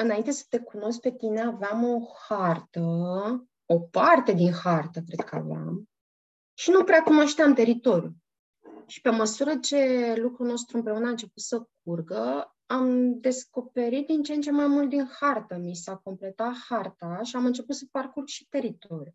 înainte să te cunosc pe tine, aveam o hartă, o parte din hartă, cred că aveam, și nu prea cunoșteam teritoriul. Și pe măsură ce lucrul nostru împreună a început să curgă, am descoperit din ce în ce mai mult din hartă. Mi s-a completat harta și am început să parcurg și teritoriul.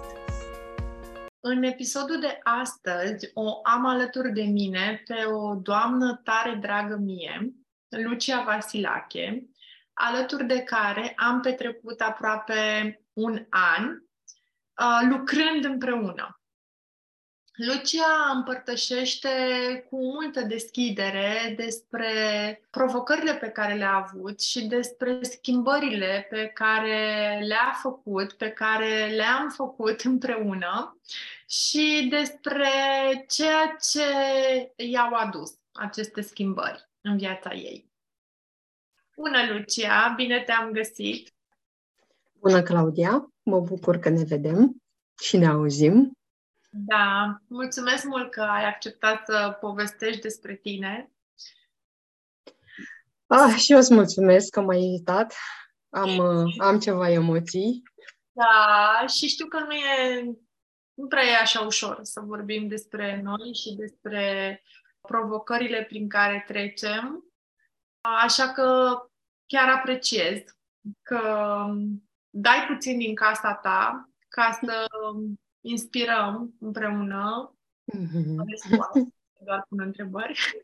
În episodul de astăzi o am alături de mine pe o doamnă tare dragă mie, Lucia Vasilache, alături de care am petrecut aproape un an uh, lucrând împreună. Lucia împărtășește cu multă deschidere despre provocările pe care le-a avut și despre schimbările pe care le-a făcut, pe care le-am făcut împreună și despre ceea ce i-au adus aceste schimbări în viața ei. Bună, Lucia! Bine te-am găsit! Bună, Claudia! Mă bucur că ne vedem și ne auzim. Da, mulțumesc mult că ai acceptat să povestești despre tine. Ah, și eu îți mulțumesc că m-ai invitat. Am, uh, am ceva emoții. Da, și știu că nu e, nu prea e așa ușor să vorbim despre noi și despre provocările prin care trecem. Așa că chiar apreciez că dai puțin din casa ta ca să inspirăm împreună. Mm-hmm. Doar pun întrebări.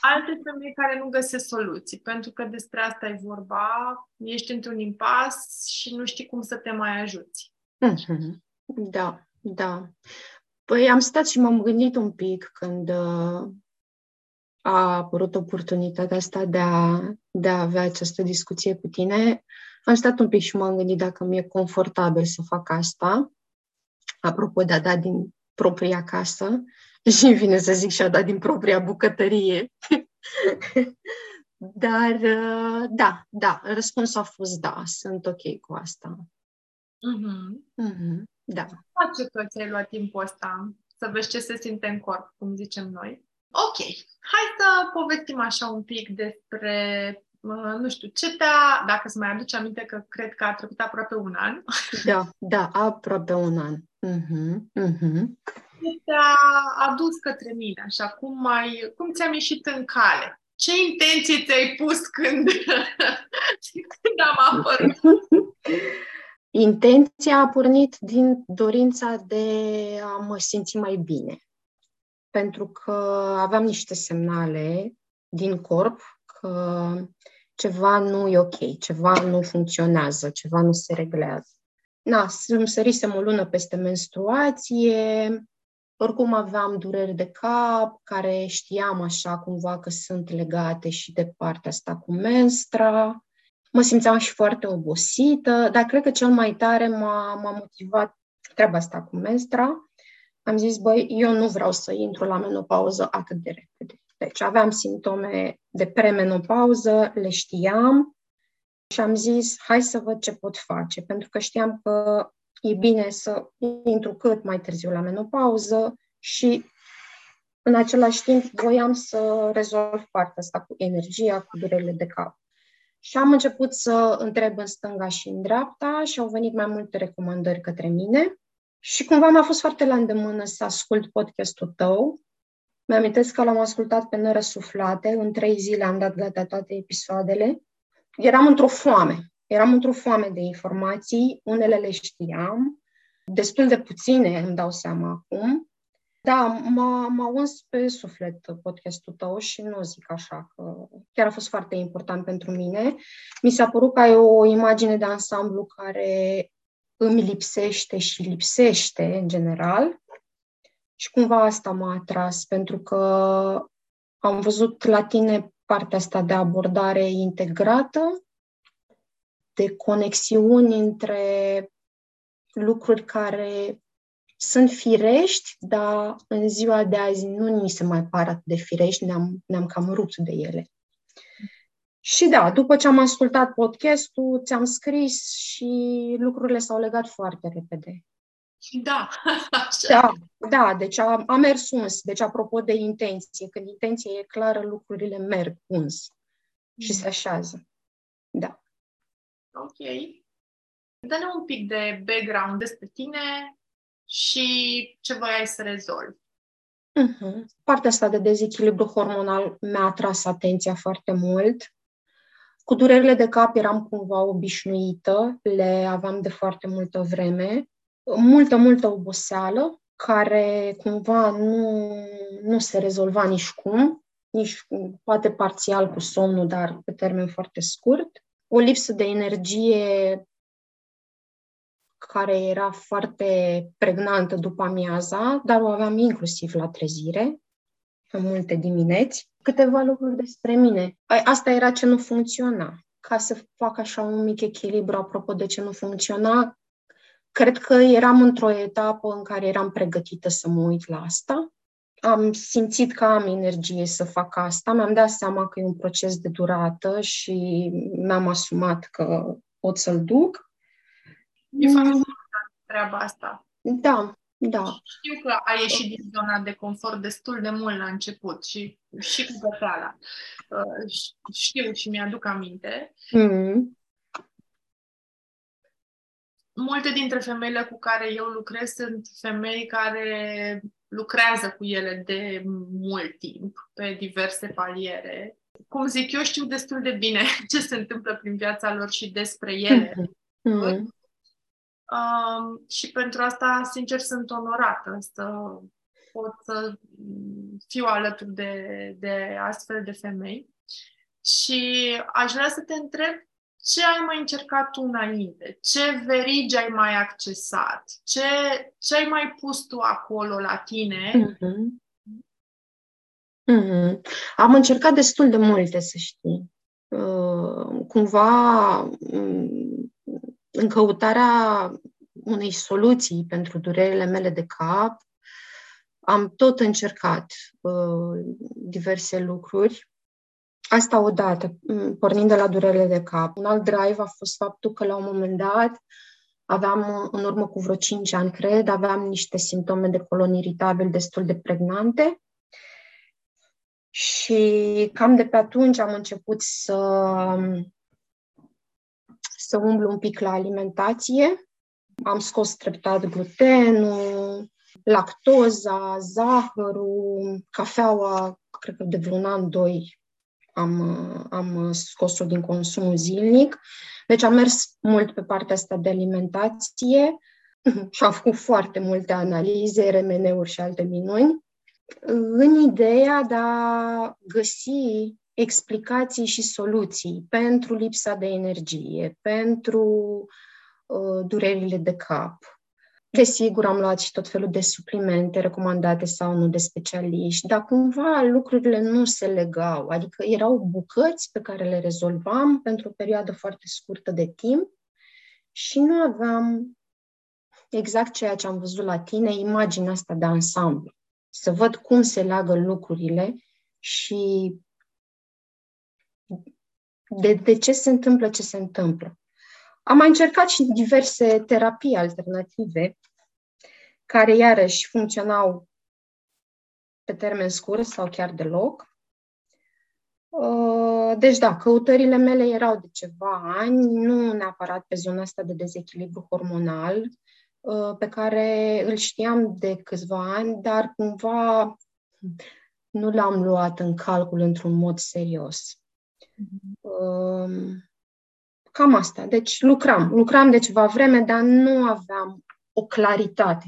Alte femei care nu găsesc soluții, pentru că despre asta e vorba. Ești într-un impas și nu știi cum să te mai ajuți. Mm-hmm. Da, da. Păi am stat și m-am gândit un pic când uh, a apărut oportunitatea asta de a, de a avea această discuție cu tine. Am stat un pic și m-am gândit dacă mi-e confortabil să fac asta. Apropo de a da din propria casă și îmi vine să zic și a da din propria bucătărie. Dar uh, da, da, răspunsul a fost da, sunt ok cu asta. Mm-hmm. Mm-hmm, da. Face că ți-ai luat timpul ăsta să vezi ce se simte în corp, cum zicem noi. Ok, hai să povestim așa un pic despre nu știu, ce te-a, dacă să mai aduci aminte că cred că a trecut aproape un an. Da, da, aproape un an. Uh-huh, uh-huh. Ce te-a adus către mine, așa, cum, mai, cum ți-am ieșit în cale? Ce intenții ți-ai pus când, când am apărut? Intenția a pornit din dorința de a mă simți mai bine. Pentru că aveam niște semnale din corp că ceva nu e ok, ceva nu funcționează, ceva nu se reglează. Na, îmi sărisem o lună peste menstruație, oricum aveam dureri de cap, care știam așa cumva că sunt legate și de partea asta cu menstra. Mă simțeam și foarte obosită, dar cred că cel mai tare m-a, m-a motivat treaba asta cu menstra. Am zis, băi, eu nu vreau să intru la menopauză atât de repede. Deci aveam simptome de premenopauză, le știam și am zis, hai să văd ce pot face, pentru că știam că e bine să intru cât mai târziu la menopauză și în același timp voiam să rezolv partea asta cu energia, cu durerile de cap. Și am început să întreb în stânga și în dreapta și au venit mai multe recomandări către mine. Și cumva mi-a fost foarte la îndemână să ascult podcastul tău mi-amintesc că l-am ascultat pe nerăsuflate, în trei zile am dat gata toate episoadele. Eram într-o foame, eram într-o foame de informații, unele le știam, destul de puține îmi dau seama acum. Da, m-a, m-a uns pe suflet podcastul tău și nu zic așa, că chiar a fost foarte important pentru mine. Mi s-a părut că ai o imagine de ansamblu care îmi lipsește și lipsește în general și cumva asta m-a atras, pentru că am văzut la tine partea asta de abordare integrată, de conexiuni între lucruri care sunt firești, dar în ziua de azi nu ni se mai par atât de firești, ne-am, ne-am cam rupt de ele. Și da, după ce am ascultat podcastul, ți-am scris și lucrurile s-au legat foarte repede. Da, așa. Da, da, deci a, a mers uns. Deci, apropo de intenție, când intenția e clară, lucrurile merg uns și se așează. Da. Ok. Dă-ne un pic de background despre tine și ce voiai să rezolvi. Uh-huh. Partea asta de dezechilibru hormonal mi-a atras atenția foarte mult. Cu durerile de cap eram cumva obișnuită, le aveam de foarte multă vreme. Multă, multă oboseală, care cumva nu, nu se rezolva nici cum, nici poate parțial cu somnul, dar pe termen foarte scurt. O lipsă de energie care era foarte pregnantă după amiaza, dar o aveam inclusiv la trezire, în multe dimineți. Câteva lucruri despre mine. Asta era ce nu funcționa. Ca să fac așa un mic echilibru apropo de ce nu funcționa, cred că eram într-o etapă în care eram pregătită să mă uit la asta. Am simțit că am energie să fac asta, mi-am dat seama că e un proces de durată și mi-am asumat că pot să-l duc. E foarte mm. treaba asta. Da, da. Știu că ai ieșit din zona de confort destul de mult la început și, și cu găteala. Uh, știu și mi-aduc aminte. Mm. Multe dintre femeile cu care eu lucrez sunt femei care lucrează cu ele de mult timp, pe diverse paliere. Cum zic, eu știu destul de bine ce se întâmplă prin viața lor și despre ele. Mm-hmm. Um, și pentru asta, sincer, sunt onorată să pot să fiu alături de, de astfel de femei. Și aș vrea să te întreb ce ai mai încercat tu înainte? Ce verigi ai mai accesat? Ce, ce ai mai pus tu acolo la tine? Mm-hmm. Mm-hmm. Am încercat destul de multe, să știi. Uh, cumva, mm, în căutarea unei soluții pentru durerile mele de cap, am tot încercat uh, diverse lucruri. Asta odată, mm, pornind de la durerile de cap. Un alt drive a fost faptul că la un moment dat aveam, în urmă cu vreo 5 ani, cred, aveam niște simptome de colon iritabil destul de pregnante și cam de pe atunci am început să, să umblu un pic la alimentație. Am scos treptat glutenul, lactoza, zahărul, cafeaua, cred că de vreun an, doi, am, am scos-o din consumul zilnic. Deci am mers mult pe partea asta de alimentație și am făcut foarte multe analize, RMN-uri și alte minuni, în ideea de a găsi explicații și soluții pentru lipsa de energie, pentru uh, durerile de cap, Desigur, am luat și tot felul de suplimente recomandate sau nu de specialiști, dar cumva lucrurile nu se legau, adică erau bucăți pe care le rezolvam pentru o perioadă foarte scurtă de timp și nu aveam exact ceea ce am văzut la tine, imaginea asta de ansamblu. Să văd cum se leagă lucrurile și de, de ce se întâmplă ce se întâmplă. Am mai încercat și diverse terapii alternative care iarăși funcționau pe termen scurt sau chiar deloc. Uh, deci da, căutările mele erau de ceva ani, nu neapărat pe zona asta de dezechilibru hormonal, uh, pe care îl știam de câțiva ani, dar cumva nu l-am luat în calcul într-un mod serios. Mm-hmm. Cam asta. Deci lucram. Lucram de ceva vreme, dar nu aveam o claritate.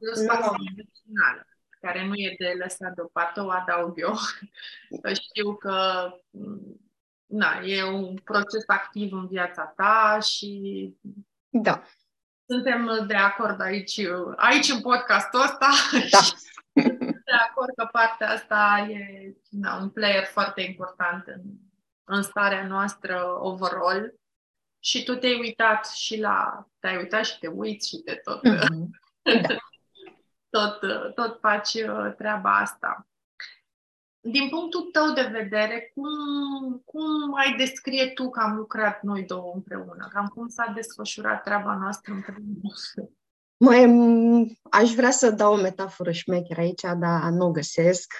Nu spațiu emoțională, care nu e de lăsat deoparte, o adaug eu. Știu că na, e un proces activ în viața ta și da. suntem de acord aici, aici în podcastul ăsta da. de acord că partea asta e na, un player foarte important în, în starea noastră overall și tu te-ai uitat și la... Te-ai uitat și te uiți și te tot... Mm-hmm. Da. tot, tot faci uh, treaba asta. Din punctul tău de vedere, cum, cum ai descrie tu că am lucrat noi două împreună? Cam cum s-a desfășurat treaba noastră împreună? Mai, aș vrea să dau o metaforă șmecher aici, dar nu o găsesc.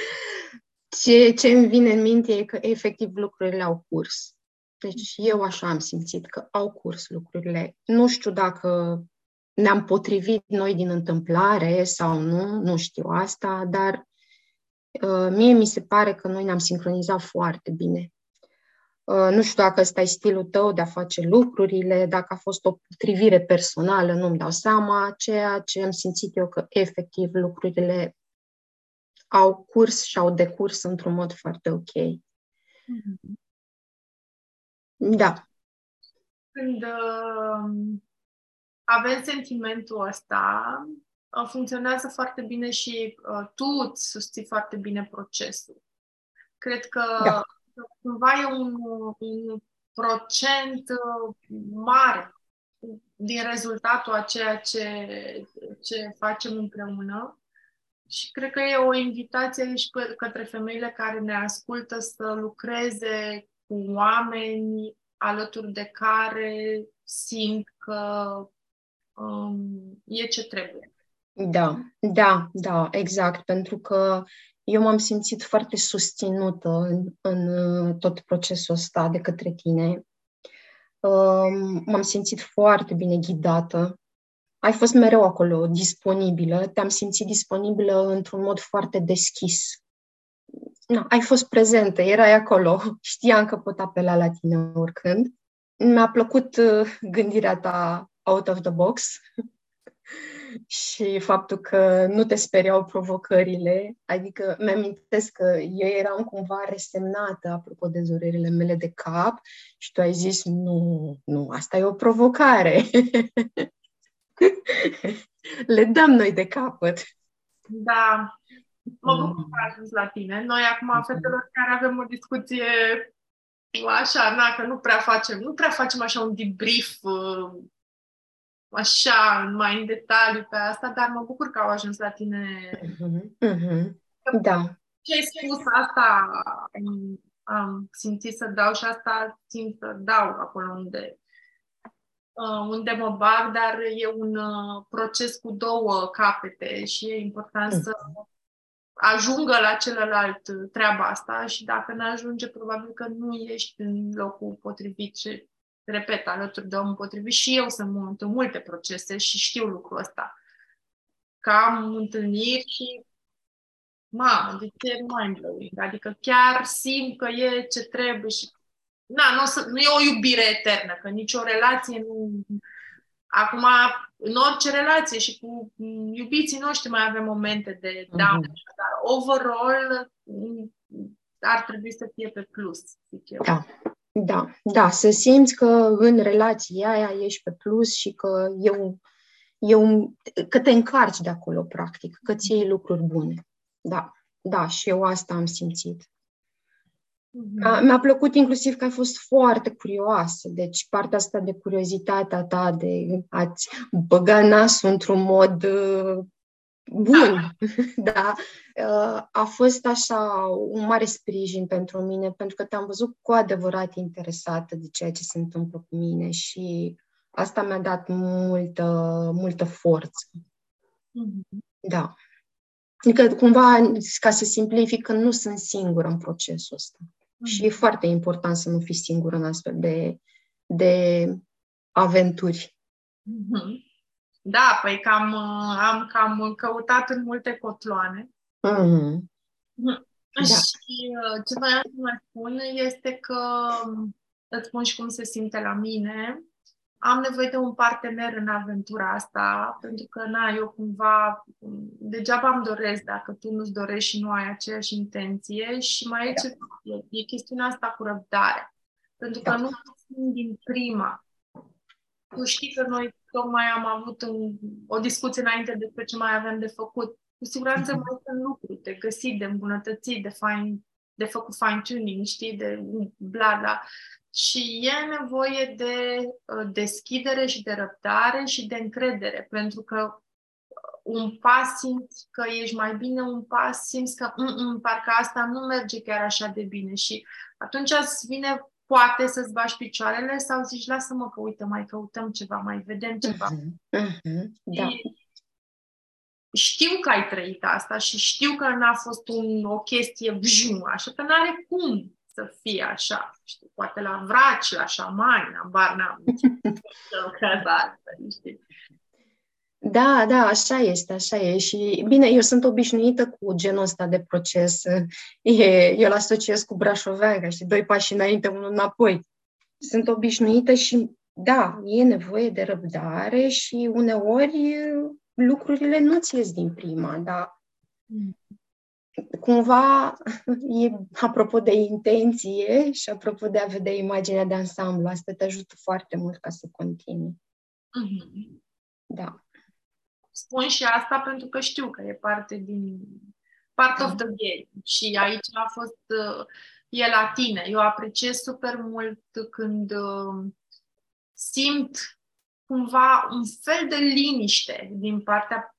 ce, ce îmi vine în minte e că efectiv lucrurile au curs. Deci eu așa am simțit că au curs lucrurile. Nu știu dacă ne-am potrivit noi din întâmplare sau nu, nu știu asta, dar uh, mie mi se pare că noi ne-am sincronizat foarte bine. Uh, nu știu dacă ăsta e stilul tău de a face lucrurile, dacă a fost o potrivire personală, nu-mi dau seama. Ceea ce am simțit eu că efectiv lucrurile au curs și au decurs într-un mod foarte ok. Mm-hmm. Da. Când uh, avem sentimentul ăsta, uh, funcționează foarte bine și uh, tu îți susții foarte bine procesul. Cred că da. cumva e un, un procent uh, mare din rezultatul a ceea ce, ce facem împreună. Și cred că e o invitație aici către femeile care ne ascultă să lucreze cu oameni alături de care simt că um, e ce trebuie. Da, da, da, exact, pentru că eu m-am simțit foarte susținută în, în uh, tot procesul ăsta de către tine. Um, m-am simțit foarte bine ghidată. Ai fost mereu acolo, disponibilă. Te-am simțit disponibilă într-un mod foarte deschis. No, ai fost prezentă, erai acolo. Știam că pot apela la tine oricând. Mi-a plăcut uh, gândirea ta out of the box și faptul că nu te speriau provocările, adică mi-amintesc că eu eram cumva resemnată apropo de durerile mele de cap și tu ai zis, nu, nu, asta e o provocare. Le dăm noi de capăt. Da, mă bucur că ai ajuns la tine. Noi acum, fetelor care avem o discuție așa, na, că nu prea facem, nu prea facem așa un debrief uh, așa, mai în detaliu pe asta, dar mă bucur că au ajuns la tine. Uh-huh. Uh-huh. Da. Ce ai spus asta am, am simțit să dau și asta simt să dau acolo unde, uh, unde mă bag, dar e un uh, proces cu două capete și e important uh-huh. să ajungă la celălalt treaba asta și dacă nu ajunge, probabil că nu ești în locul potrivit și repet, alături de omul potrivit și eu sunt în multe procese și știu lucrul ăsta. Că am întâlniri și mamă, de ce e mind-blowing. Adică chiar simt că e ce trebuie și na, nu, o să, nu e o iubire eternă, că nicio relație nu... Acum, în orice relație și cu iubiții noștri mai avem momente de down, mm-hmm. dar overall ar trebui să fie pe plus, zic eu. Da. Da, da, să simți că în relația aia ești pe plus și că eu, eu, că te încarci de acolo, practic, că ți iei lucruri bune. Da, da, și eu asta am simțit. Mm-hmm. Mi-a plăcut inclusiv că ai fost foarte curioasă, deci partea asta de curiozitatea ta, de a-ți băga nasul într-un mod uh, bun, da, uh, a fost așa un mare sprijin pentru mine, pentru că te-am văzut cu adevărat interesată de ceea ce se întâmplă cu mine și asta mi-a dat multă, multă forță. Mm-hmm. Da. Adică, cumva, ca să simplific, că nu sunt singură în procesul ăsta. Mm-hmm. Și e foarte important să nu fii singură în astfel de, de aventuri. Mm-hmm. Da, păi cam, am cam căutat în multe cotloane. Mm-hmm. Da. Și uh, ce vreau să mai spun este că îți spun și cum se simte la mine. Am nevoie de un partener în aventura asta, pentru că, na, eu cumva, degeaba îmi doresc dacă tu nu-ți dorești și nu ai aceeași intenție și mai e, da. ce, e, e chestiunea asta cu răbdare. Pentru că da. nu din prima. Tu știi că noi tocmai am avut un, o discuție înainte despre ce mai avem de făcut. Cu siguranță mai sunt lucruri de găsit, de îmbunătățit, de, fine, de făcut fine-tuning, știi, de bla, bla. Și e nevoie de uh, deschidere și de răbdare și de încredere, pentru că uh, un pas simți că ești mai bine, un pas simți că mm, parcă asta nu merge chiar așa de bine și atunci îți vine poate să-ți bași picioarele sau zici, lasă-mă că uite, mai căutăm ceva, mai vedem ceva. Uh-huh. Uh-huh. Da. știu că ai trăit asta și știu că n-a fost un, o chestie vjum, așa că n-are cum să fie așa. Știi? Poate la vraci, la șamani, la bar n-am știi? Da, da, așa este, așa e. Și bine, eu sunt obișnuită cu genul ăsta de proces. E, eu îl asociez cu brașoveanga, și doi pași înainte, unul înapoi. Sunt obișnuită și da, e nevoie de răbdare și uneori lucrurile nu ți ies din prima, dar mm cumva, e, apropo de intenție și apropo de a vedea imaginea de ansamblu, asta te ajută foarte mult ca să continui. Mm-hmm. Da. Spun și asta pentru că știu că e parte din part of the game și aici a fost uh, e la tine. Eu apreciez super mult când uh, simt cumva un fel de liniște din partea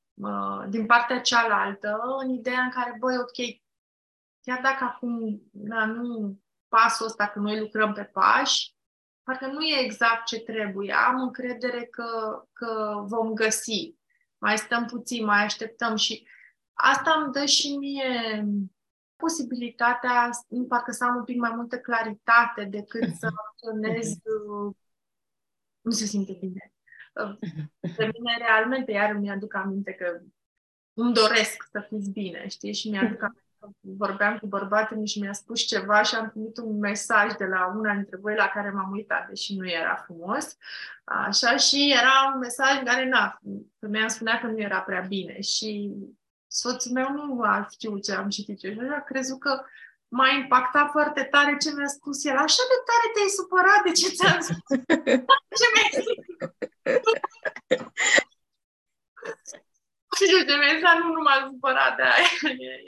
din partea cealaltă, în ideea în care, băi, ok, chiar dacă acum na, nu pasul ăsta, că noi lucrăm pe pași, parcă nu e exact ce trebuie. Am încredere că, că vom găsi. Mai stăm puțin, mai așteptăm și asta îmi dă și mie posibilitatea, parcă să am un pic mai multă claritate decât să acționez nu se simte bine. Pe mine, realmente, iar îmi aduc aminte că îmi doresc să fiți bine, știi? Și mi-aduc aminte vorbeam cu bărbatul și mi-a spus ceva și am primit un mesaj de la una dintre voi la care m-am uitat, deși nu era frumos. Așa, și era un mesaj în care, na, femeia îmi spunea că nu era prea bine și soțul meu nu a știut ce am citit eu și așa a crezut că m-a impactat foarte tare ce mi-a spus el. Așa de tare te-ai supărat de ce ți-am spus? ce mi-ai spus? Și ce mi-a nu, nu m-a supărat de aia.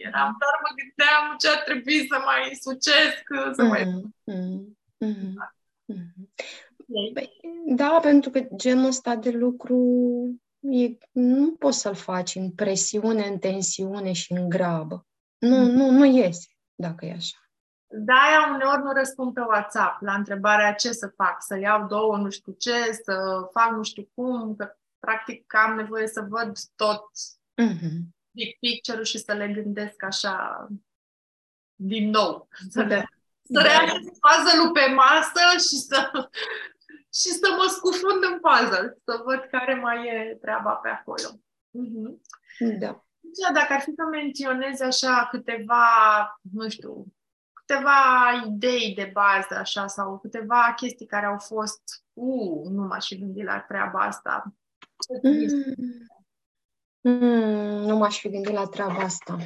Eram doar mă gândeam ce ar trebui să mai sucesc, să mai... Mm-hmm. Mm-hmm. Da, pentru că genul ăsta de lucru e, nu poți să-l faci în presiune, în tensiune și în grabă. Nu, mm. nu, nu iese dacă e așa. Da, aia uneori nu răspund pe WhatsApp la întrebarea ce să fac, să iau două nu știu ce, să fac nu știu cum, că practic am nevoie să văd tot mm-hmm. big picture și să le gândesc așa din nou. Să, da. să da. reacționez puzzle pe masă și să, și să mă scufund în puzzle, să văd care mai e treaba pe acolo. Mm-hmm. Da. Deci, dacă ar fi să menționez așa câteva, nu știu, câteva idei de bază așa sau câteva chestii care au fost, uh, nu m-aș fi gândit la treaba asta. Mm. Mm, nu m-aș fi gândit la treaba asta.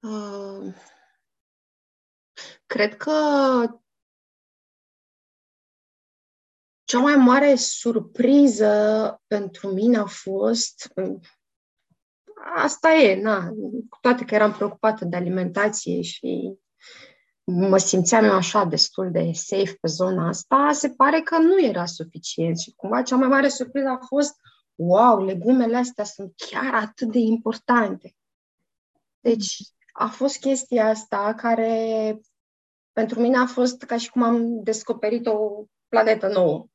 Uh, cred că Cea mai mare surpriză pentru mine a fost, asta e, na, cu toate că eram preocupată de alimentație și mă simțeam eu așa destul de safe pe zona asta, se pare că nu era suficient și cumva cea mai mare surpriză a fost wow, legumele astea sunt chiar atât de importante. Deci a fost chestia asta care pentru mine a fost ca și cum am descoperit o planetă nouă.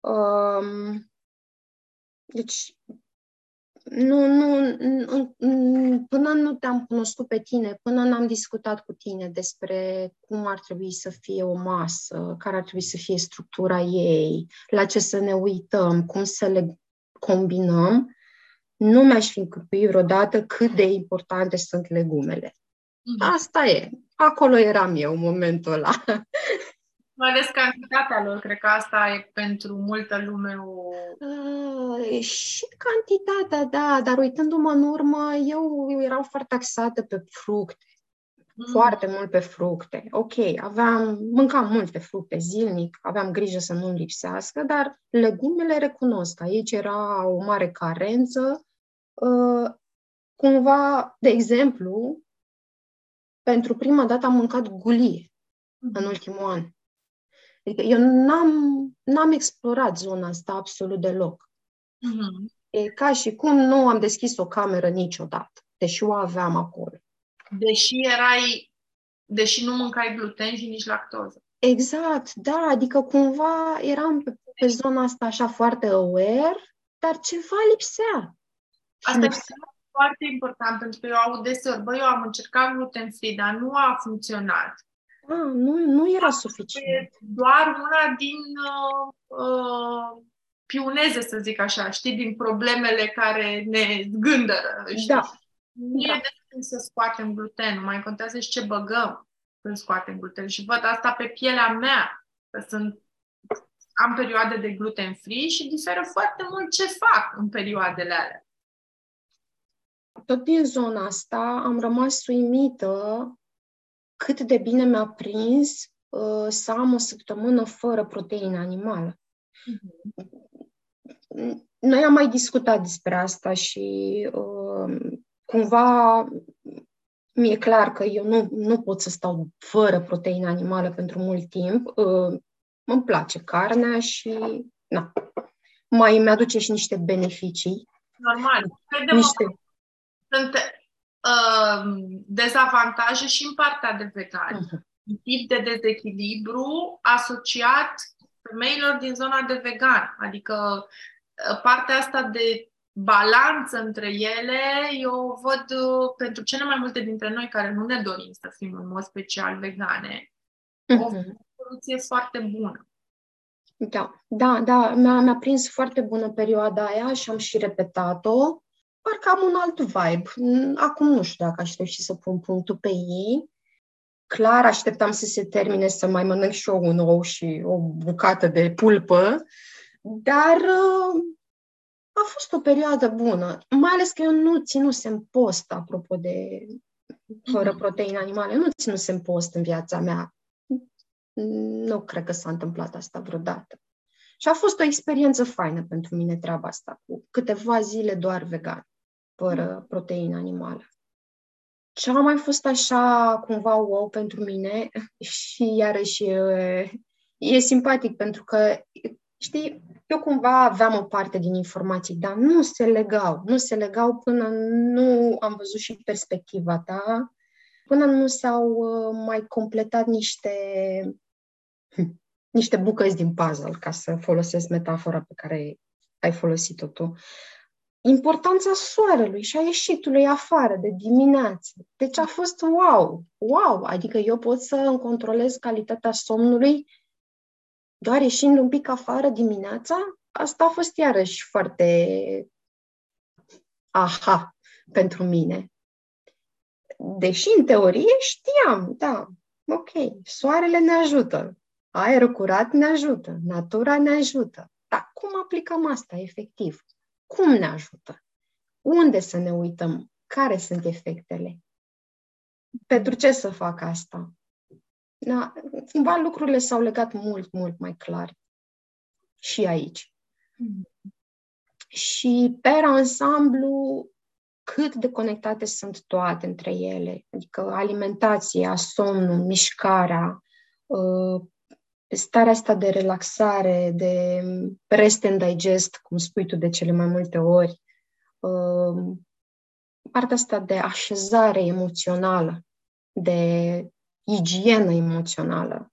Um, deci, nu, nu, nu, până nu te-am cunoscut pe tine, până n-am discutat cu tine despre cum ar trebui să fie o masă, care ar trebui să fie structura ei, la ce să ne uităm, cum să le combinăm, nu mi-aș fi încupuit vreodată cât de importante sunt legumele. Mm-hmm. Asta e. Acolo eram eu în momentul ăla. Mai ales cantitatea lor, cred că asta e pentru multă lume o... Uh, și cantitatea, da, dar uitându-mă în urmă, eu, eu eram foarte taxată pe fructe. Mm. Foarte mult pe fructe. Ok, aveam, mâncam multe fructe zilnic, aveam grijă să nu lipsească, dar legumele recunosc. Aici era o mare carență. Uh, cumva, de exemplu, pentru prima dată am mâncat gulie mm-hmm. în ultimul an. Adică eu n-am, n-am explorat zona asta absolut deloc. Mm-hmm. E ca și cum nu am deschis o cameră niciodată, deși o aveam acolo. Deși erai, deși nu mâncai gluten și nici lactoză. Exact, da, adică cumva eram pe, pe zona asta așa foarte aware, dar ceva lipsea. Asta lipsea. e foarte important, pentru că eu aud deseori, băi, eu am încercat gluten free, dar nu a funcționat. Ah, nu, nu era suficient. Doar una din uh, uh, piuneze, să zic așa, știi, din problemele care ne gândără. Știi? Da. Nu da. e de să scoatem gluten, mai contează și ce băgăm când scoatem gluten. Și văd asta pe pielea mea, că sunt am perioade de gluten free și diferă foarte mult ce fac în perioadele alea. Tot din zona asta am rămas uimită cât de bine mi-a prins uh, să am o săptămână fără proteină animală. Mm-hmm. Noi am mai discutat despre asta și uh, cumva mi-e clar că eu nu, nu pot să stau fără proteină animală pentru mult timp. Uh, îmi place carnea și na, mai mi-aduce și niște beneficii. Normal. niște... Sunt uh, dezavantaje și în partea de vegan. Uh-huh. Un tip de dezechilibru asociat femeilor din zona de vegan. Adică uh, partea asta de balanță între ele, eu văd uh, pentru cele mai multe dintre noi care nu ne dorim să fim în mod special vegane, uh-huh. o mhm. soluție foarte bună. Da, da, da, mi-a, mi-a prins foarte bună perioada aia și am și repetat-o. Parcă am un alt vibe. Acum nu știu dacă aș reuși să pun punctul pe ei. Clar așteptam să se termine să mai mănânc și eu un ou și o bucată de pulpă, dar uh, a fost o perioadă bună, mai ales că eu nu ținusem post, apropo de fără mhm. proteine animale, nu ținusem post în viața mea. Nu cred că s-a întâmplat asta vreodată. Și a fost o experiență faină pentru mine treaba asta, cu câteva zile doar vegan, fără mhm. proteină animală. Ce a mai fost așa cumva wow pentru mine și iarăși e, e simpatic pentru că, știi, eu cumva aveam o parte din informații, dar nu se legau. Nu se legau până nu am văzut și perspectiva ta, până nu s-au uh, mai completat niște, niște bucăți din puzzle, ca să folosesc metafora pe care ai folosit-o tu. Importanța soarelui și a ieșitului afară de dimineață. Deci a fost wow, wow, adică eu pot să îmi controlez calitatea somnului doar ieșind un pic afară dimineața, asta a fost iarăși foarte aha pentru mine. Deși în teorie știam, da, ok, soarele ne ajută, aerul curat ne ajută, natura ne ajută. Dar cum aplicăm asta efectiv? Cum ne ajută? Unde să ne uităm? Care sunt efectele? Pentru ce să fac asta? Da, cumva lucrurile s-au legat mult, mult mai clar și aici. Mm-hmm. Și pe ansamblu, cât de conectate sunt toate între ele, adică alimentația, somnul, mișcarea, uh, starea asta de relaxare, de rest and digest, cum spui tu de cele mai multe ori, uh, partea asta de așezare emoțională, de igienă emoțională.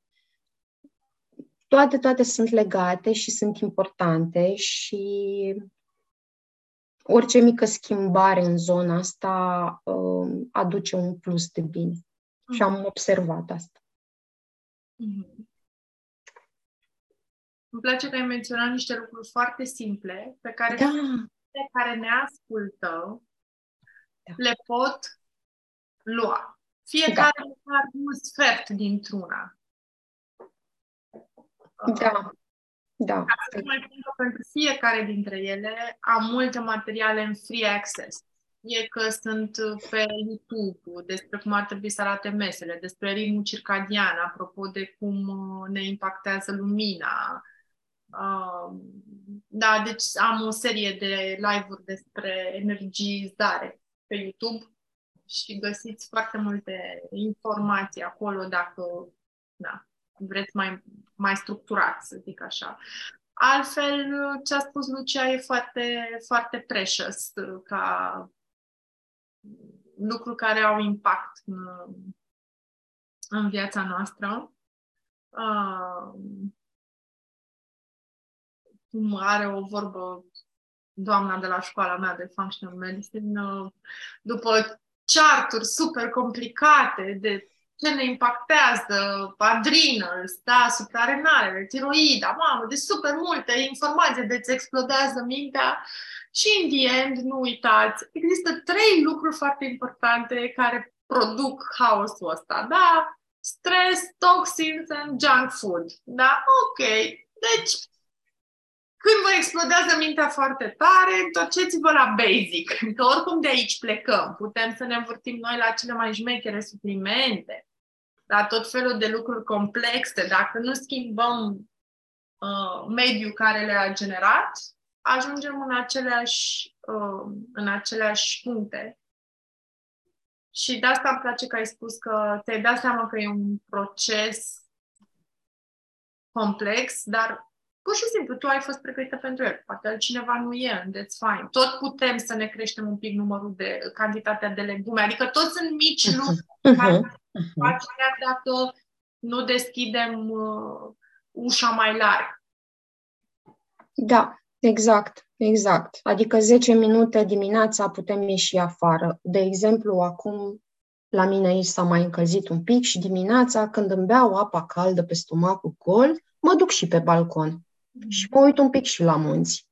Toate, toate sunt legate și sunt importante și orice mică schimbare în zona asta uh, aduce un plus de bine. Mm-hmm. Și am mhm. observat asta. Mm-hmm. Îmi place că ai menționat niște lucruri foarte simple pe care da. cei care ne ascultă da. le pot lua. Fiecare da. are un sfert dintr-una. Da. Da. pentru fiecare dintre ele am multe materiale în free access. E că sunt pe YouTube despre cum ar trebui să arate mesele, despre ritmul circadian, apropo de cum uh, ne impactează lumina. Uh, da, deci am o serie de live-uri despre energizare pe YouTube și găsiți foarte multe informații acolo dacă da, vreți mai, mai structurat, să zic așa. Altfel, ce a spus Lucia e foarte, foarte precious ca lucruri care au impact în, în viața noastră. Uh, cum are o vorbă doamna de la școala mea de functional medicine, uh, după charturi super complicate de ce ne impactează, adrenals, da, suprarenale, tiroida, mamă, de super multe informații, de îți explodează mintea și, în the end, nu uitați, există trei lucruri foarte importante care produc haosul ăsta, da? Stress, toxins and junk food, da? Ok. Deci, când vă explodează mintea foarte tare, întorceți-vă la basic, că oricum de aici plecăm. Putem să ne învârtim noi la cele mai șmechere suplimente, la tot felul de lucruri complexe. Dacă nu schimbăm uh, mediul care le-a generat, ajungem în aceleași, uh, în aceleași puncte. Și de asta îmi place că ai spus că te-ai dat seama că e un proces complex, dar pur și simplu tu ai fost pregătită pentru el. Poate altcineva nu e, that's fine. Tot putem să ne creștem un pic numărul de cantitatea de legume. Adică tot sunt mici mhm. lucruri uh-huh. care uh-huh. dacă nu deschidem uh, ușa mai larg. Da, exact, exact. Adică 10 minute dimineața putem ieși afară. De exemplu, acum la mine aici s-a mai încălzit un pic și dimineața când îmi beau apa caldă pe stomacul gol, mă duc și pe balcon și mă uit un pic și la munți.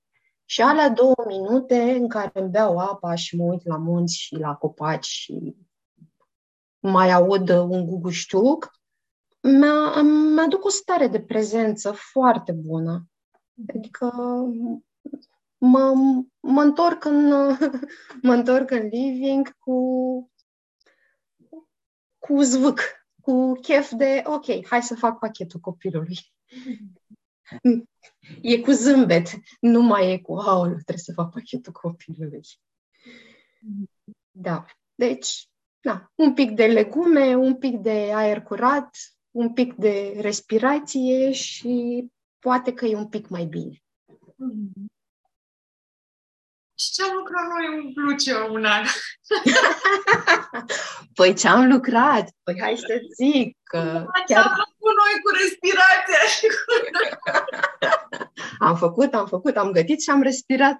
Și alea două minute în care îmi beau apa și mă uit la munți și la copaci și mai aud un guguștuc, mi-aduc o stare de prezență foarte bună. Adică mă, mă, întorc în, mă întorc în living cu, cu zvâc, cu chef de, ok, hai să fac pachetul copilului. E cu zâmbet, nu mai e cu aul, trebuie să fac pachetul copilului. Da, deci, da, un pic de legume, un pic de aer curat, un pic de respirație și poate că e un pic mai bine. Mm-hmm. Și ce am lucrat noi în Bluce un an? păi ce am lucrat? Păi hai să zic că... Ce chiar... am făcut noi cu respirația și cu... am făcut, am făcut, am gătit și am respirat.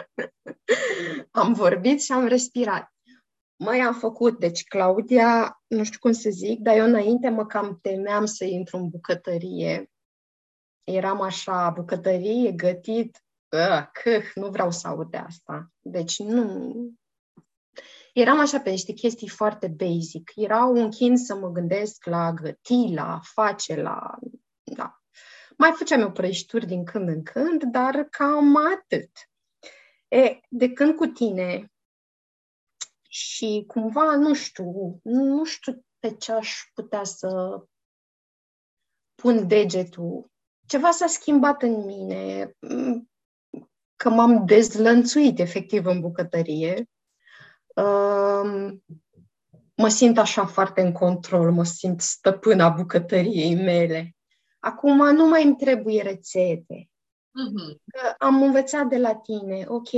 am vorbit și am respirat. Mai am făcut, deci Claudia, nu știu cum să zic, dar eu înainte mă cam temeam să intru în bucătărie. Eram așa, bucătărie, gătit, că nu vreau să aud de asta. Deci nu... Eram așa pe niște chestii foarte basic. Era un chin să mă gândesc la găti, la face, la... Da. Mai făceam eu prăjituri din când în când, dar cam atât. E, de când cu tine și cumva, nu știu, nu știu pe ce aș putea să pun degetul. Ceva s-a schimbat în mine că m-am dezlănțuit efectiv în bucătărie. Mă simt așa foarte în control, mă simt stăpâna bucătăriei mele. Acum nu mai îmi trebuie rețete. Uh-huh. Că am învățat de la tine, ok,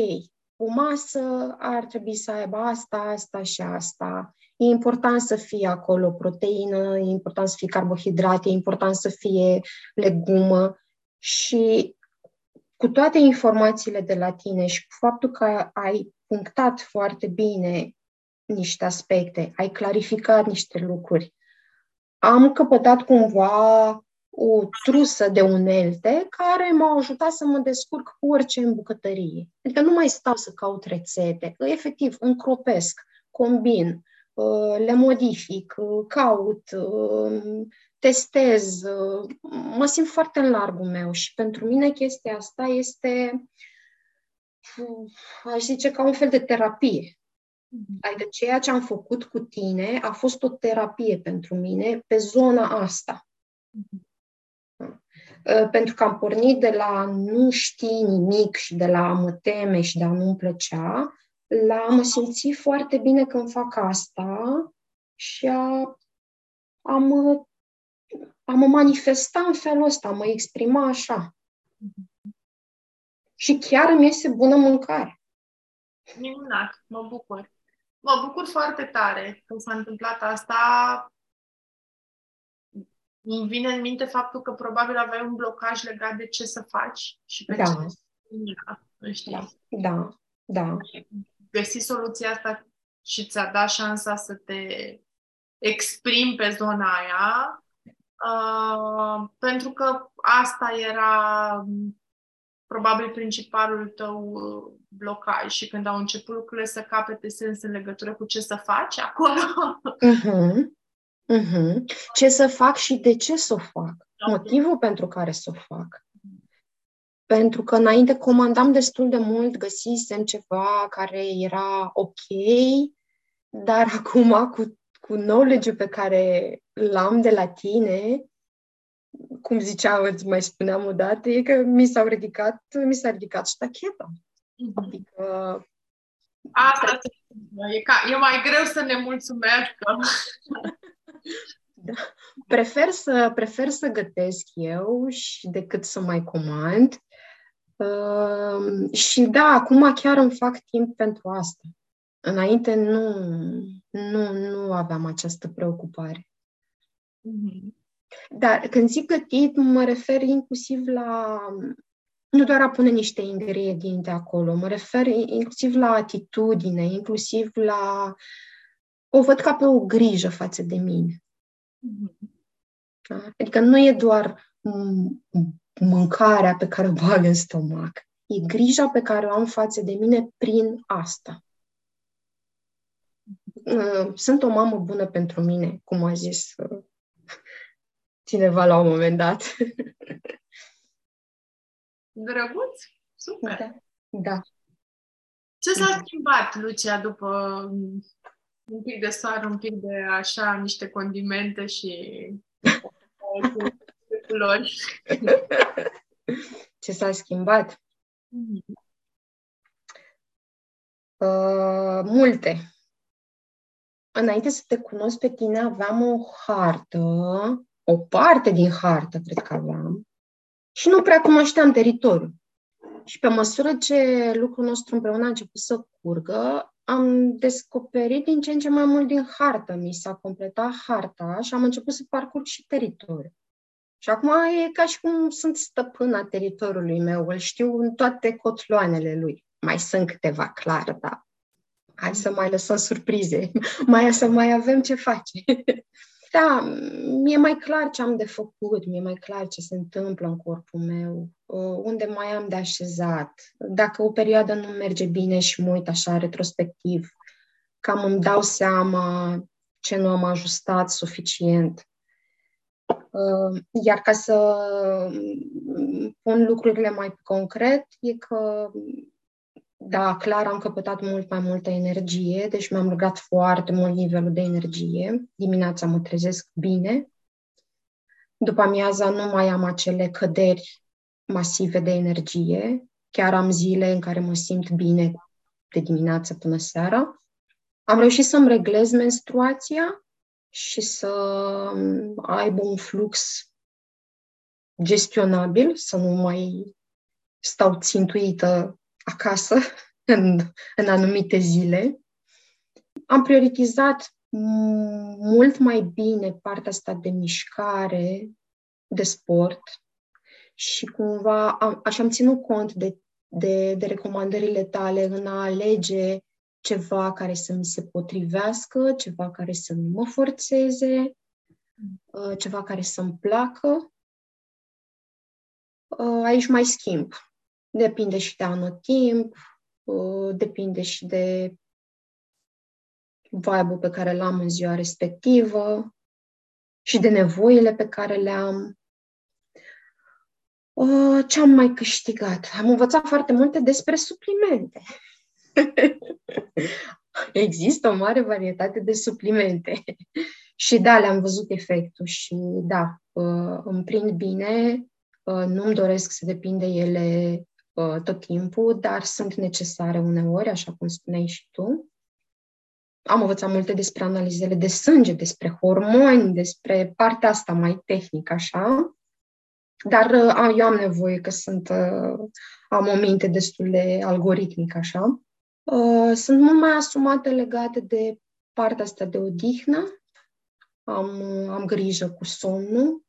o masă ar trebui să aibă asta, asta și asta. E important să fie acolo proteină, e important să fie carbohidrate, e important să fie legumă și cu toate informațiile de la tine și cu faptul că ai punctat foarte bine niște aspecte, ai clarificat niște lucruri, am căpătat cumva o trusă de unelte care m-au ajutat să mă descurc cu orice în bucătărie. Adică nu mai stau să caut rețete, efectiv încropesc, combin, uh, le modific, uh, caut, uh, testez, mă simt foarte în largul meu și pentru mine chestia asta este, aș zice, ca un fel de terapie. Mhm. Adică ceea ce am făcut cu tine a fost o terapie pentru mine pe zona asta. Mhm. Pentru că am pornit de la nu știi nimic și de la a mă teme și de a nu-mi plăcea, la mă simți foarte bine când fac asta și a, a, mă, a mă manifesta în felul ăsta, a mă exprima așa. Și chiar îmi iese bună mâncare. Minunat, mă bucur. Mă bucur foarte tare că s-a întâmplat asta. Îmi vine în minte faptul că probabil aveai un blocaj legat de ce să faci și pe da. ce să știi? Da, da, da. Găsi soluția asta și ți-a dat șansa să te exprimi pe zona aia, uh, pentru că asta era probabil principalul tău uh, blocaj și când au început lucrurile să capete sens în legătură cu ce să faci acolo. Uh-huh. Uh-huh. Ce să fac și de ce să o fac. Motivul pentru care să o fac. Pentru că înainte comandam destul de mult, găsisem ceva care era ok, dar acum cu, cu knowledge pe care l-am de la tine, cum ziceam, îți mai spuneam odată, e că mi s-au ridicat, mi s-a ridicat ștacheta. Mm-hmm. Adică... Asta e, ca, e mai greu să ne mulțumească. da. Prefer să, prefer să gătesc eu și decât să mai comand. Uh, și da, acum chiar îmi fac timp pentru asta. Înainte nu, nu, nu aveam această preocupare. Mm-hmm. Dar când zic gătit, mă refer inclusiv la nu doar a pune niște ingrediente acolo, mă refer inclusiv la atitudine, inclusiv la... O văd ca pe o grijă față de mine. Da? Adică nu e doar mâncarea pe care o bag în stomac, e grija pe care o am față de mine prin asta. Sunt o mamă bună pentru mine, cum a zis cineva la un moment dat. Drăguț? Super! Da. da. Ce s-a schimbat, Lucia, după un pic de soare, un pic de așa, niște condimente și culori? Ce s-a schimbat? Mm-hmm. Uh, multe. Înainte să te cunosc pe tine, aveam o hartă o parte din hartă, cred că aveam, și nu prea cunoșteam teritoriul. Și pe măsură ce lucrul nostru împreună a început să curgă, am descoperit din ce în ce mai mult din hartă. Mi s-a completat harta și am început să parcurg și teritoriul. Și acum e ca și cum sunt stăpâna teritoriului meu, îl știu în toate cotloanele lui. Mai sunt câteva, clar, dar hai să mai lăsăm surprize, mai să mai avem ce face. da, mi-e mai clar ce am de făcut, mi-e mai clar ce se întâmplă în corpul meu, uh, unde mai am de așezat. Dacă o perioadă nu merge bine și mă uit așa retrospectiv, cam îmi dau seama ce nu am ajustat suficient. Uh, iar ca să pun lucrurile mai concret, e că da, clar am căpătat mult mai multă energie, deci mi-am rugat foarte mult nivelul de energie. Dimineața mă trezesc bine. După amiaza nu mai am acele căderi masive de energie. Chiar am zile în care mă simt bine de dimineață până seara. Am reușit să-mi reglez menstruația și să aibă un flux gestionabil, să nu mai stau țintuită acasă în, în anumite zile. Am prioritizat mult mai bine partea asta de mișcare, de sport și cumva am, așa am ținut cont de, de, de recomandările tale în a alege ceva care să mi se potrivească, ceva care să nu mă forțeze, uh, ceva care să-mi placă. Uh, aici mai schimb. Depinde și de anotimp, uh, depinde și de vibe pe care l-am în ziua respectivă și de nevoile pe care le am. Uh, ce am mai câștigat? Am învățat foarte multe despre suplimente. Există o mare varietate de suplimente. și da, le-am văzut efectul și da, uh, îmi prind bine, nu-mi doresc să depind de ele uh, tot timpul, dar sunt necesare uneori, așa cum spuneai și tu. Am învățat multe despre analizele de sânge, despre hormoni, despre partea asta mai tehnică, așa. Dar uh, eu am nevoie că sunt, uh, am o minte destul de algoritmică, așa. Uh, sunt mult mai asumate legate de partea asta de odihnă. Am, am grijă cu somnul.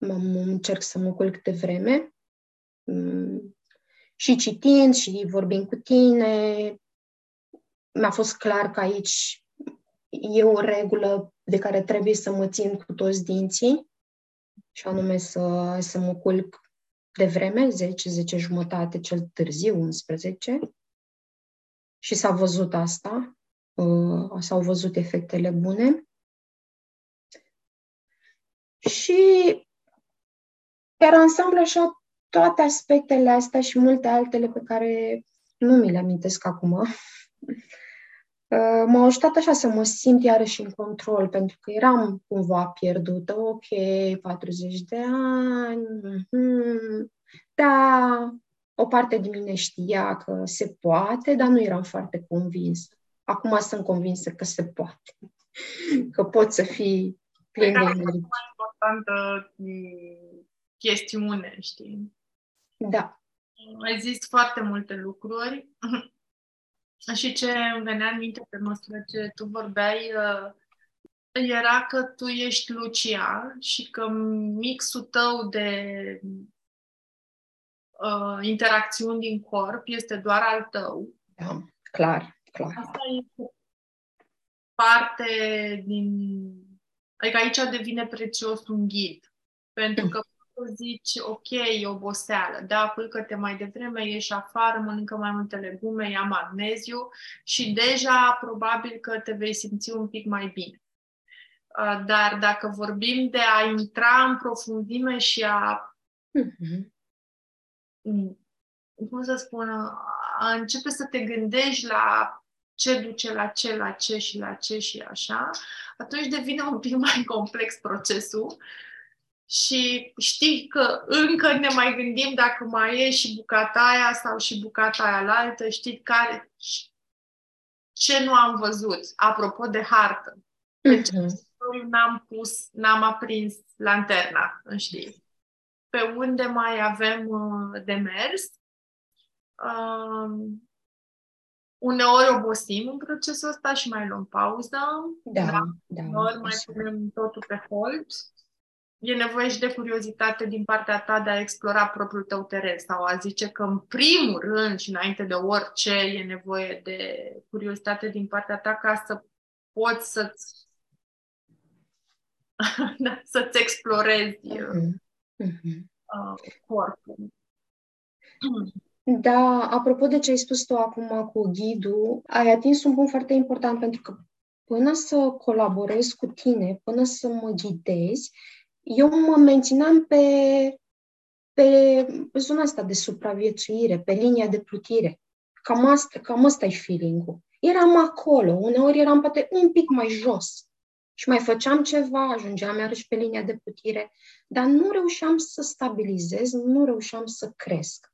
Am, încerc să mă culc de vreme. Mm, și citind și vorbind cu tine, mi-a fost clar că aici e o regulă de care trebuie să mă țin cu toți dinții și anume să, să mă culc de vreme, 10, 10 jumătate, cel târziu 11. Și s-a văzut asta, uh, s-au văzut efectele bune. Și pe ansamblu așa toate aspectele astea și multe altele pe care nu mi le amintesc acum, Uh, m-au ajutat așa să mă simt iarăși în control, pentru că eram cumva pierdută. Ok, 40 de ani, mm-hmm. da, o parte din mine știa că se poate, dar nu eram foarte convinsă. Acum sunt convinsă că se poate, că pot să fii plin de energie. mai importantă mm, chestiune, știi? Da. Ai zis foarte multe lucruri Și ce îmi venea în minte pe măsură ce tu vorbeai uh, era că tu ești Lucia și că mixul tău de uh, interacțiuni din corp este doar al tău. Da, clar, clar. Asta e parte din... Adică aici devine prețios un ghid. Pentru că zici, ok, e oboseală, da, culcă-te mai devreme, ieși afară, mănâncă mai multe legume, ia magneziu și deja probabil că te vei simți un pic mai bine. Dar dacă vorbim de a intra în profunzime și a mm-hmm. cum să spun, a începe să te gândești la ce duce la ce, la ce și la ce și așa, atunci devine un pic mai complex procesul și știi că încă ne mai gândim dacă mai e și bucata aia sau și bucata aia la altă, știi care, ce nu am văzut, apropo de hartă. Deci uh-huh. n-am pus, n-am aprins lanterna, știi? Pe unde mai avem uh, de mers. Um, uneori obosim în procesul ăsta și mai luăm pauză. Da, da. da uneori mai punem totul pe hold e nevoie și de curiozitate din partea ta de a explora propriul tău teren sau a zice că în primul rând și înainte de orice e nevoie de curiozitate din partea ta ca să poți să-ți da, să-ți explorezi mm-hmm. uh, corpul. Da, apropo de ce ai spus tu acum cu ghidul, ai atins un punct foarte important pentru că până să colaborez cu tine, până să mă ghidezi, eu mă mențineam pe, pe zona asta de supraviețuire, pe linia de plutire. Cam asta, cam asta e feeling-ul. Eram acolo, uneori eram poate un pic mai jos și mai făceam ceva, ajungeam iarăși pe linia de plutire, dar nu reușeam să stabilizez, nu reușeam să cresc.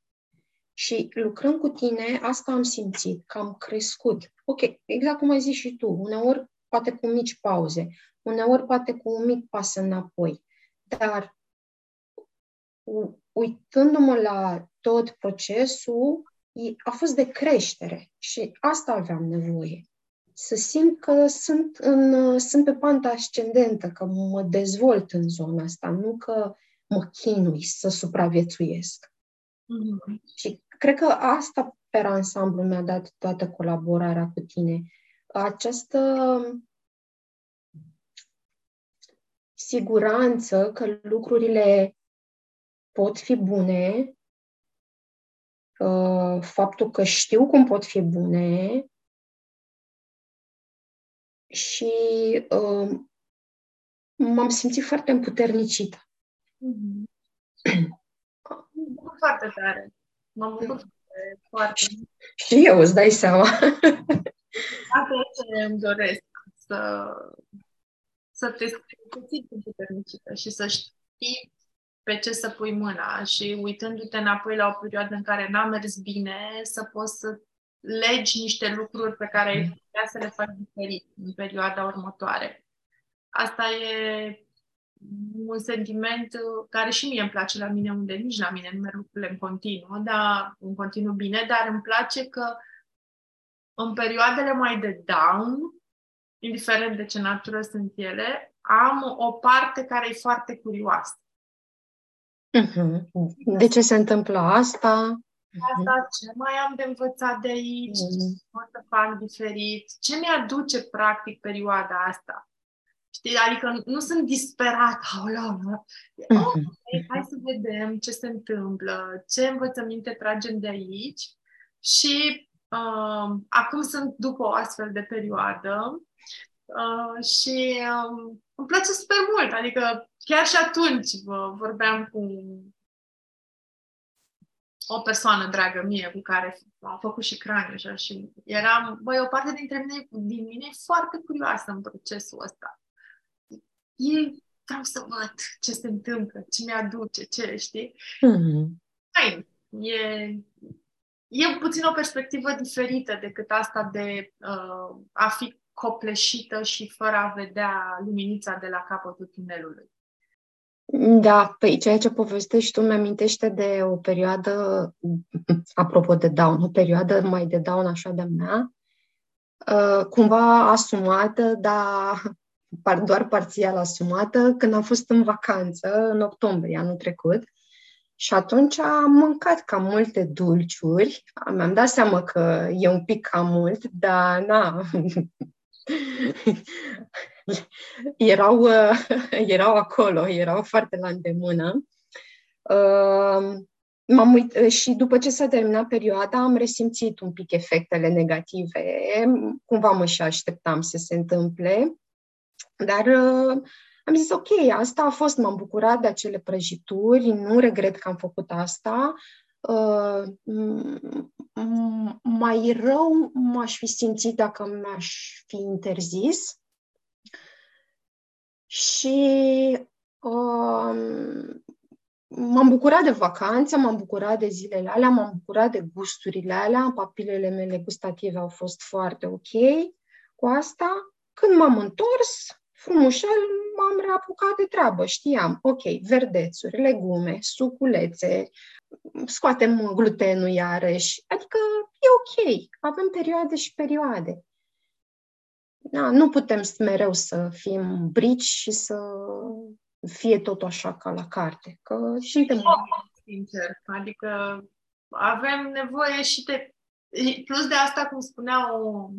Și lucrând cu tine, asta am simțit, că am crescut. Ok, exact cum ai zis și tu, uneori poate cu mici pauze, uneori poate cu un mic pas înapoi. Dar uitându-mă la tot procesul, a fost de creștere și asta aveam nevoie. Să simt că sunt, în, sunt pe panta ascendentă, că mă dezvolt în zona asta, nu că mă chinui să supraviețuiesc. Mm-hmm. Și cred că asta, pe ansamblu, mi-a dat toată colaborarea cu tine. Această siguranță că lucrurile pot fi bune, uh, faptul că știu cum pot fi bune și uh, m-am simțit foarte împuternicită. Mm-hmm. Mă bucur foarte tare. Mă bucur foarte. Și eu, îți dai seama. Asta ce îmi doresc, să, să te puțin puternicită și să știi pe ce să pui mâna și uitându-te înapoi la o perioadă în care n-a mers bine, să poți să legi niște lucruri pe care ai putea să le faci diferit în perioada următoare. Asta e un sentiment care și mie îmi place la mine, unde nici la mine nu merg lucrurile în continuu, dar în continuu bine, dar îmi place că în perioadele mai de down, indiferent de ce natură sunt ele, am o parte care e foarte curioasă. Uh-huh. De ce se întâmplă asta? Asta, ce mai am de învățat de aici, uh-huh. ce să fac diferit, ce mi-aduce practic perioada asta. Știi? Adică nu sunt disperat, aoleu, uh-huh. okay, hai să vedem ce se întâmplă, ce învățăminte tragem de aici și uh, acum sunt după o astfel de perioadă uh, și uh, îmi place super mult, adică chiar și atunci vorbeam cu o persoană dragă mie cu care am făcut și craniu așa, și eram, băi, o parte dintre mine, din mine e foarte curioasă în procesul ăsta. E, vreau să văd ce se întâmplă, ce mi-aduce, ce, știi? Mm-hmm. Hai, e, e puțin o perspectivă diferită decât asta de uh, a fi copleșită și fără a vedea luminița de la capătul tunelului. Da, păi ceea ce povestești tu mi-amintește de o perioadă, apropo de down, o perioadă mai de down așa de mea, uh, cumva asumată, dar doar parțial asumată, când am fost în vacanță, în octombrie anul trecut. Și atunci am mâncat cam multe dulciuri. Mi-am dat seama că e un pic cam mult, dar na, erau, uh, erau acolo, erau foarte la îndemână. Uh, m-am uit- uh, și după ce s-a terminat perioada, am resimțit un pic efectele negative. Cumva mă și așteptam să se întâmple. Dar uh, am zis, ok, asta a fost, m-am bucurat de acele prăjituri, nu regret că am făcut asta. Uh, mai rău m-aș fi simțit dacă mi-aș fi interzis. Și uh, m-am bucurat de vacanță, m-am bucurat de zilele alea, m-am bucurat de gusturile alea, papilele mele gustative au fost foarte ok cu asta. Când m-am întors, frumușel, m-am reapucat de treabă. Știam, ok, verdețuri, legume, suculețe, scoatem glutenul iarăși. Adică e ok, avem perioade și perioade. Da, nu putem mereu să fim brici și să fie tot așa ca la carte, că suntem... Sincer, adică avem nevoie și de... Plus de asta, cum spunea o,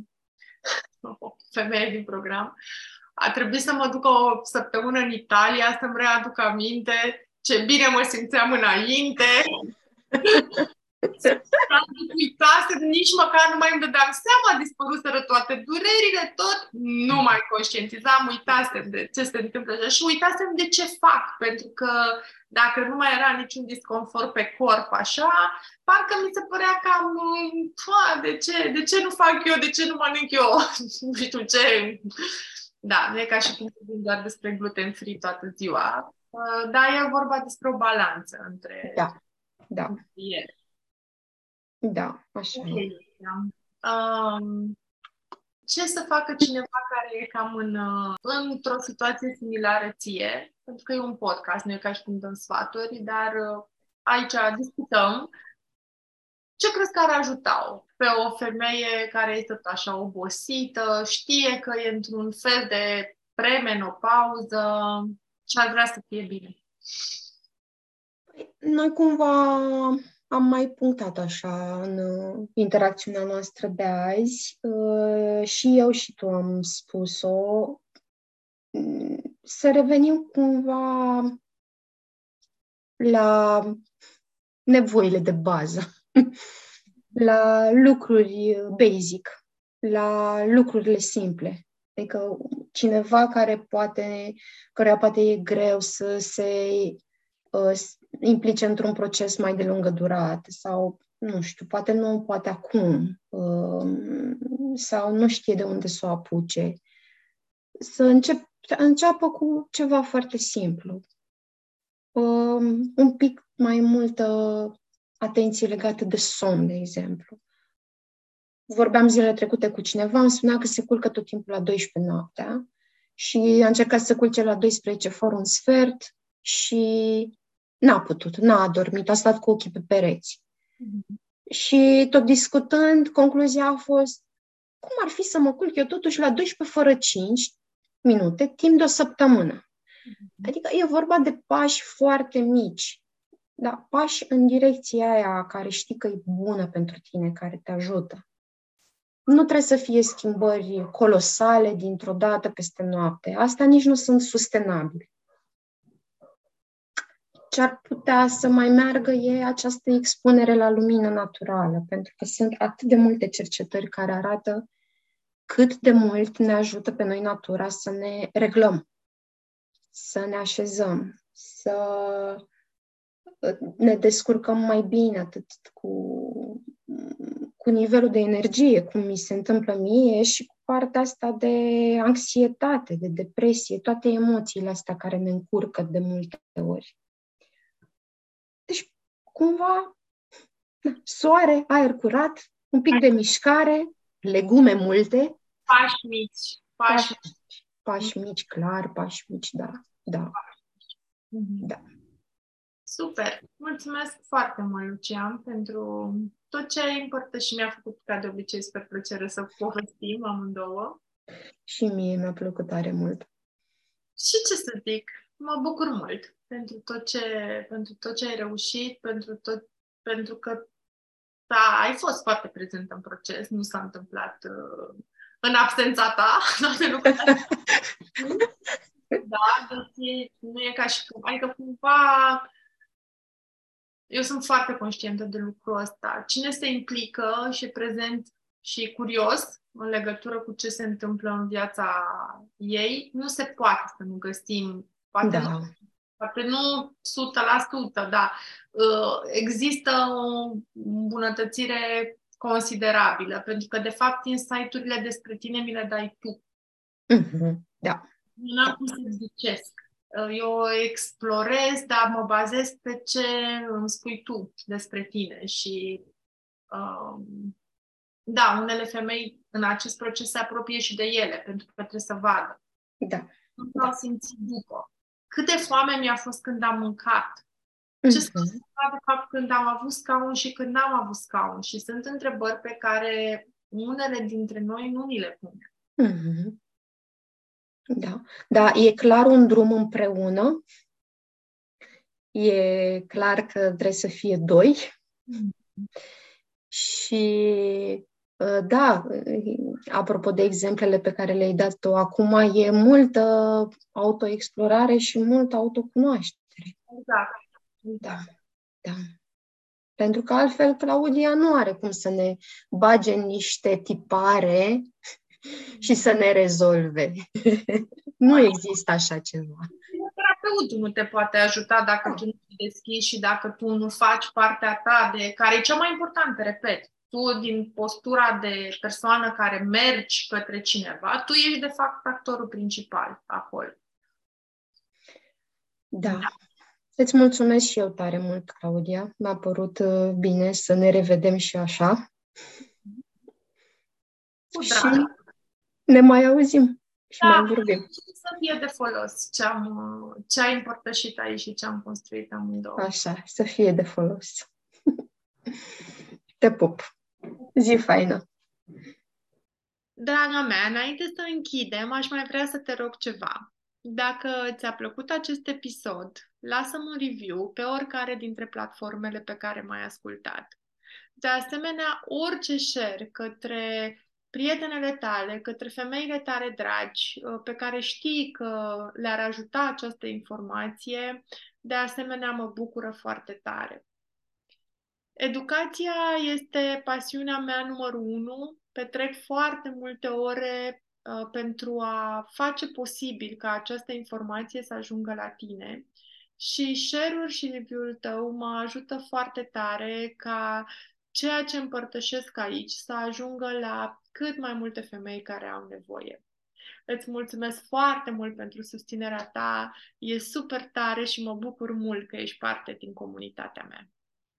o femeie din program, a trebuit să mă duc o săptămână în Italia să-mi readuc aminte ce bine mă simțeam înainte. uitase, nici măcar nu mai îmi dădeam seama, dispăruseră toate durerile, tot, nu mai conștientizam, uitasem de ce se întâmplă așa și uitasem de ce fac, pentru că dacă nu mai era niciun disconfort pe corp așa, parcă mi se părea cam, de ce, de ce nu fac eu, de ce nu mănânc eu, nu știu ce, da, nu e ca și cum vorbim doar despre gluten free toată ziua, uh, dar e vorba despre o balanță între da, da. ele. Da, așa okay. Um, ce să facă cineva care e cam în, uh, într-o situație similară ție? Pentru că e un podcast, nu e ca și cum dăm sfaturi, dar uh, aici discutăm. Ce crezi că ar ajuta-o pe o femeie care este tot așa obosită, știe că e într-un fel de premenopauză și ar vrea să fie bine? Păi, noi cumva am mai punctat așa în uh, interacțiunea noastră de azi uh, și eu și tu am spus-o, să revenim cumva la nevoile de bază, la lucruri basic, la lucrurile simple. Adică cineva care poate, care poate e greu să se uh, implice într-un proces mai de lungă durată sau, nu știu, poate nu poate acum uh, sau nu știe de unde să o apuce. Să încep, înceapă cu ceva foarte simplu. um, un pic mai multă atenție legată de somn, de exemplu. Vorbeam zilele trecute cu cineva, îmi spunea că se culcă tot timpul la 12 noaptea și a încercat să culce la 12 fără un sfert și n-a putut, n-a adormit, a stat cu ochii pe pereți. Mm-hmm. Și tot discutând, concluzia a fost cum ar fi să mă culc eu totuși la 12 fără 5 minute, timp de o săptămână. Mm-hmm. Adică e vorba de pași foarte mici, dar pași în direcția aia care știi că e bună pentru tine, care te ajută. Nu trebuie să fie schimbări colosale dintr-o dată peste noapte. Asta nici nu sunt sustenabile. Ce ar putea să mai meargă e această expunere la lumină naturală, pentru că sunt atât de multe cercetări care arată cât de mult ne ajută pe noi natura să ne reglăm, să ne așezăm, să ne descurcăm mai bine atât cu cu nivelul de energie, cum mi se întâmplă mie, și cu partea asta de anxietate, de depresie, toate emoțiile astea care ne încurcă de multe ori. Deci, cumva, soare, aer curat, un pic de mișcare, legume multe. Pași mici. Pași, pași mici. Pași mici, clar, pași mici, da. Da. da. Super! Mulțumesc foarte mult, Lucian, pentru tot ce ai împărtășit mi-a făcut ca de obicei spre plăcere să povestim amândouă. Și mie mi-a plăcut tare mult. Și ce să zic, mă bucur mult pentru tot ce, pentru tot ce ai reușit, pentru, tot, pentru că da, ai fost foarte prezent în proces, nu s-a întâmplat uh, în absența ta, toate lucrurile. da, deci nu e ca și cum, adică cumva eu sunt foarte conștientă de lucrul ăsta. Cine se implică și e prezent și curios în legătură cu ce se întâmplă în viața ei, nu se poate să nu găsim, poate, da. nu, poate nu 100%, dar uh, există o îmbunătățire considerabilă, pentru că, de fapt, insight-urile despre tine mi le dai tu. Mm-hmm. Da. Nu am cum să zicesc. Uh, eu explorez, dar mă bazez pe ce îmi spui tu despre tine și um, da, unele femei în acest proces se apropie și de ele, pentru că trebuie să vadă. Da. Nu da. au simțit după. Cât de foame mi-a fost când am mâncat. Ce mm-hmm. s de fapt când am avut scaun și când n-am avut scaun. Și sunt întrebări pe care unele dintre noi nu ni le punem. Mm-hmm. Da, da, e clar un drum împreună. E clar că trebuie să fie doi. Mm. Și ă, da, apropo de exemplele pe care le-ai dat tu acum, e multă autoexplorare și multă autocunoaștere. Da. Da, da. Pentru că altfel Claudia nu are cum să ne bage în niște tipare și să ne rezolve. nu există așa ceva. Terapeutul nu te poate ajuta dacă tu nu te deschizi și dacă tu nu faci partea ta de care e cea mai importantă, repet. Tu, din postura de persoană care mergi către cineva, tu ești, de fapt, actorul principal acolo. Da. da. Îți mulțumesc și eu tare mult, Claudia. Mi-a părut uh, bine să ne revedem și așa. Cu drag. Și ne mai auzim și da, mai vorbim. să fie de folos ce, am, ce ai împărtășit aici și ce am construit amândouă. Așa, să fie de folos. Te pup. Zi faină. Draga mea, înainte să închidem, aș mai vrea să te rog ceva. Dacă ți-a plăcut acest episod, lasă-mi un review pe oricare dintre platformele pe care m-ai ascultat. De asemenea, orice share către prietenele tale, către femeile tale dragi, uh, pe care știi că le-ar ajuta această informație, de asemenea mă bucură foarte tare. Educația este pasiunea mea numărul unu. Petrec foarte multe ore uh, pentru a face posibil ca această informație să ajungă la tine. Și share-ul și review-ul tău mă ajută foarte tare ca ceea ce împărtășesc aici să ajungă la cât mai multe femei care au nevoie. Îți mulțumesc foarte mult pentru susținerea ta. E super tare și mă bucur mult că ești parte din comunitatea mea.